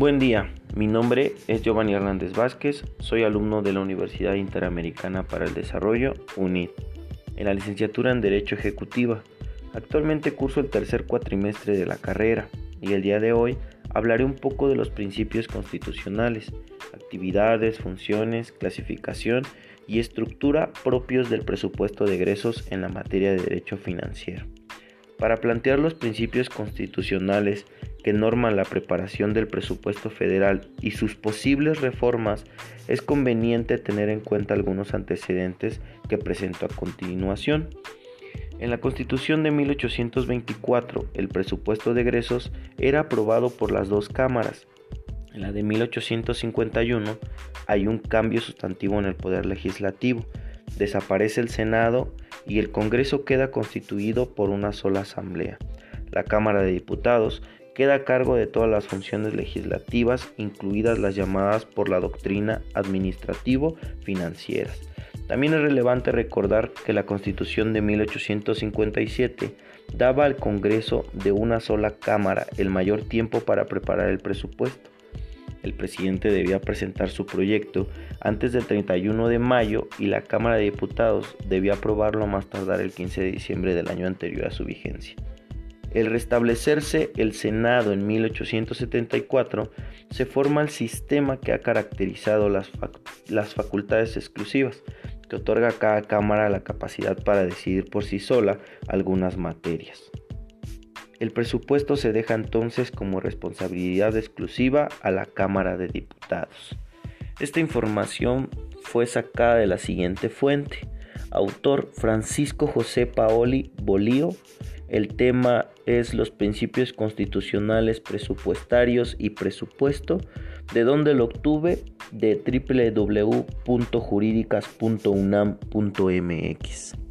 Buen día, mi nombre es Giovanni Hernández Vázquez, soy alumno de la Universidad Interamericana para el Desarrollo, UNID, en la licenciatura en Derecho Ejecutiva. Actualmente curso el tercer cuatrimestre de la carrera y el día de hoy hablaré un poco de los principios constitucionales, actividades, funciones, clasificación y estructura propios del presupuesto de egresos en la materia de derecho financiero. Para plantear los principios constitucionales que norman la preparación del presupuesto federal y sus posibles reformas, es conveniente tener en cuenta algunos antecedentes que presento a continuación. En la Constitución de 1824, el presupuesto de egresos era aprobado por las dos cámaras. En la de 1851 hay un cambio sustantivo en el poder legislativo. Desaparece el Senado y el Congreso queda constituido por una sola asamblea. La Cámara de Diputados queda a cargo de todas las funciones legislativas, incluidas las llamadas por la doctrina administrativo-financieras. También es relevante recordar que la Constitución de 1857 daba al Congreso de una sola Cámara el mayor tiempo para preparar el presupuesto. El presidente debía presentar su proyecto antes del 31 de mayo y la Cámara de Diputados debía aprobarlo más tardar el 15 de diciembre del año anterior a su vigencia. El restablecerse el Senado en 1874, se forma el sistema que ha caracterizado las, las facultades exclusivas, que otorga a cada Cámara la capacidad para decidir por sí sola algunas materias. El presupuesto se deja entonces como responsabilidad exclusiva a la Cámara de Diputados. Esta información fue sacada de la siguiente fuente. Autor Francisco José Paoli Bolío. El tema es los principios constitucionales presupuestarios y presupuesto, de donde lo obtuve de www.juridicas.unam.mx.